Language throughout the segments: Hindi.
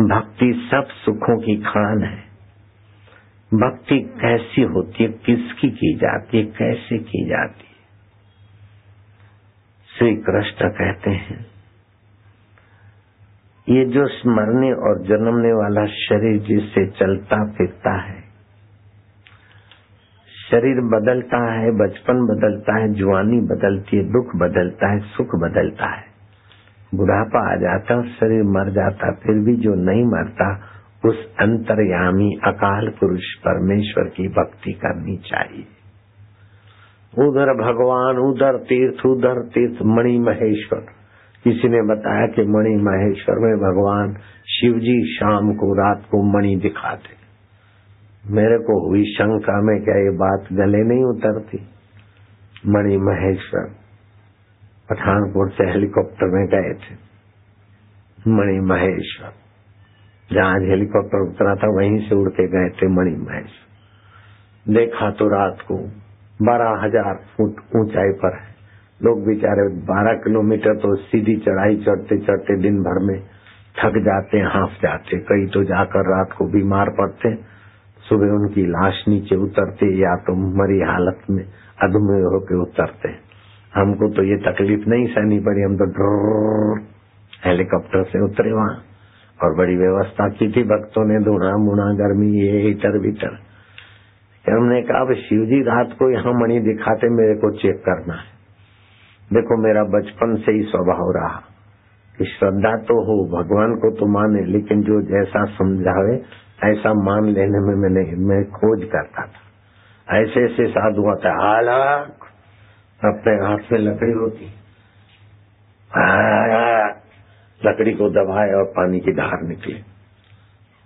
भक्ति सब सुखों की खान है। भक्ति कैसी होती है? किसकी की जाती है? कैसे की जाती है? श्री कृष्ण कहते हैं, ये जो स्मरने और जन्मने वाला शरीर जिससे चलता फिरता है, शरीर बदलता है, बचपन बदलता है जुआनी बदलती है, दुख बदलता है, सुख बदलता है। बुढ़ापा आ जाता और शरीर मर जाता, फिर भी जो नहीं मरता, उस अंतर्यामी अकाल पुरुष परमेश्वर की भक्ति करनी चाहिए। उधर भगवान, उधर तीर्थ उधर तीर्थ, मणि महेश्वर। किसी ने बताया कि मणि महेश्वर में भगवान शिव जी शाम को, रात को मणि दिखाते। मेरे को हुई शंका, में क्या ये बात गले नहीं उतरती? मणि महेश्वर पठानकोट से हेलीकॉप्टर में गए थे। मणि महेश्वर। जहाँ हेलीकॉप्टर उतरा था, वहीं से उड़ के गए थे मणि महेश्वर। देखा तो रात को बारह हज़ार फुट ऊंचाई पर है। लोग बेचारे बारह किलोमीटर तो सीधी चढ़ाई चढ़ते चढ़ते दिन भर में थक जाते, हाफ़ जाते। कई तो जाकर रात को बीमार पड़ते। सुबह उनकी लाश नीचे उतरते या तो मरी हालत में अधमे होकर उतरते। हमको तो ये तकलीफ़ नहीं सहनी पड़ी। हम तो हेलीकॉप्टर से उतरे वहाँ और बड़ी व्यवस्था की थी। भक्तों ने धुना मुना गर्मी, ये इतर भीतर। हमने कहा, अब शिव जी रात को यहाँ मणि दिखाते, मेरे को चेक करना है। देखो, मेरा बचपन से ही स्वभाव रहा। कि श्रद्धा तो हो, भगवान को तो माने, लेकिन जो जैसा समझावे, ऐसा मान लेने में मैंने, मैं खोज करता था। ऐसे ऐसे साधु है। हालाक अपने हाथ में लकड़ी होती। लकड़ी को दबाए और पानी की धार निकले।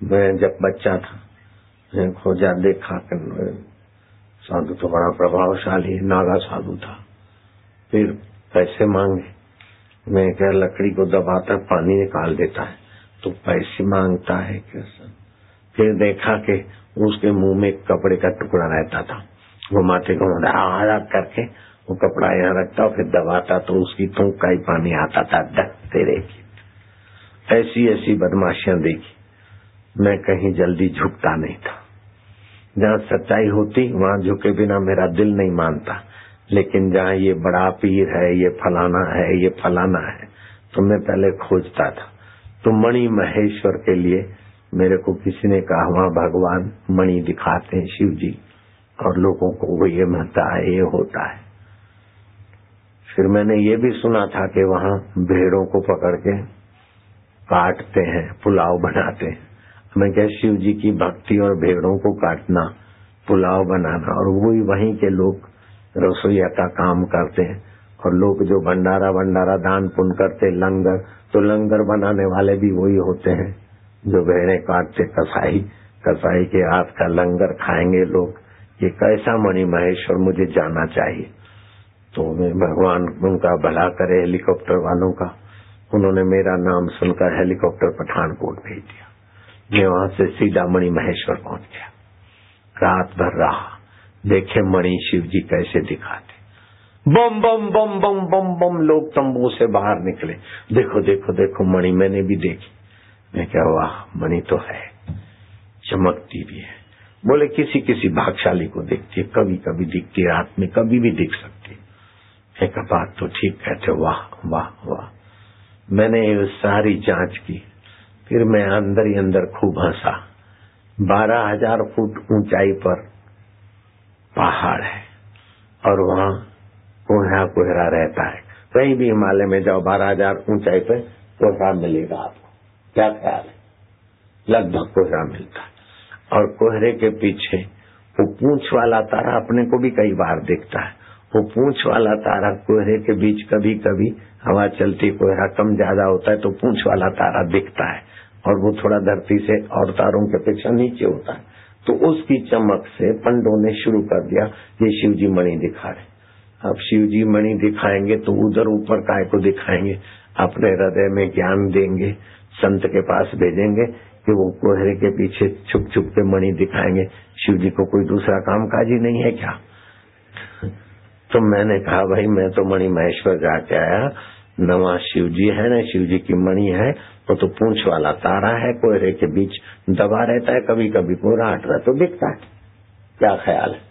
मैं जब बच्चा था खोजा देखा साधु तो बड़ा प्रभावशाली नागा साधु था। फिर पैसे मांगे। मैं क्या लकड़ी को दबाता, पानी निकाल देता है। तो पैसे माँगता है कैसा फिर देखा कि उसके मुँह में कपड़े का टुकड़ा रहता था। माथे को आज़ाद करके वो कपड़ा यहाँ रखता फिर दबाता तो उसकी थूक का ही पानी आता था, डकते रहेगी ऐसी ऐसी बदमाशियाँ देखी। मैं कहीं जल्दी झुकता नहीं था। जहाँ सच्चाई होती, वहाँ झुके बिना मेरा दिल नहीं मानता। लेकिन जहाँ ये बड़ा पीर है, ये फलाना है, ये फलाना है तो मैं पहले खोजता था। तो मणि महेश्वर के लिए मेरे को किसी ने कहा, वहाँ भगवान मणि दिखाते हैं शिव जी और लोगों को, वो ये महता है, ये होता है। फिर मैंने ये भी सुना था कि वहाँ भेड़ों को पकड़ के काटते हैं, पुलाव बनाते हैं। मैं क्या शिव जी की भक्ति और भेड़ों को काटना, पुलाव बनाना, और वही वहीं के लोग रसोईया का काम करते हैं। और लोग जो भंडारा भंडारा दान पुण्य करते, लंगर तो लंगर बनाने वाले भी वही होते हैं, जो भेड़े काटते, कसाई कसाई के हाथ का लंगर खाएँगे लोग। ये कैसा मणि महेश्वर मुझे जाना चाहिए? तो मैं भगवान उनका भला करे हेलीकॉप्टर वालों का। उन्होंने मेरा नाम सुनकर हेलीकॉप्टर पठानकोट भेज दिया। मैं वहाँ से सीधा मणि महेश्वर पहुँच गया। रात भर रहा। देखे मणि शिव जी कैसे दिखाते। बम बम बम बम बम बम, लोग तंबू से बाहर निकले। देखो देखो देखो, मणि मैंने भी देखी। मैं क्या, वाह, मणि तो है। चमकती भी है। बोले, किसी किसी भागशाली को देखती है। कभी कभी दिखती रात में कभी भी दिख सकती एक बात तो ठीक कहते वाह वाह वाह। मैंने सारी जाँच की, फिर मैं अंदर ही अंदर खूब हंसा। बारह हज़ार फुट ऊंचाई पर पहाड़ है, और वहाँ कोहरा कोहरा रहता है। कहीं भी हिमालय में जाओ, बारह हज़ार ऊंचाई पर कोहरा मिलेगा आपको। क्या ख्याल है? लगभग कोहरा मिलता है। और कोहरे के पीछे वो पूछ वाला तारा अपने को भी कई बार देखता है। वो पूछ वाला तारा कोहरे के बीच कभी कभी हवा चलती, कोहरा कम ज़्यादा होता है तो पूछ वाला तारा दिखता है और वो थोड़ा धरती से और तारों के अपेक्षा नीचे होता है। तो उसकी चमक से पंडों ने शुरू कर दिया, ये शिव जी मणि दिखा रहे अब शिव जी मणि दिखाएँगे तो उधर ऊपर काय को दिखाएँगे? अपने हृदय में ज्ञान देंगे, संत के पास भेजेंगे कि वो कोहरे के पीछे छुप छुप के मणि दिखाएँगे। शिव जी को कोई दूसरा काम काज ही नहीं है क्या? तो मैंने कहा, भाई, मैं तो मणि महेश्वर जाके आया। नवा शिव जी है न शिव जी की मणि है, वो तो पूंछ वाला तारा है कोहरे के बीच दबा रहता है कभी कभी पूरा हट रहा तो दिखता है। क्या ख्याल है?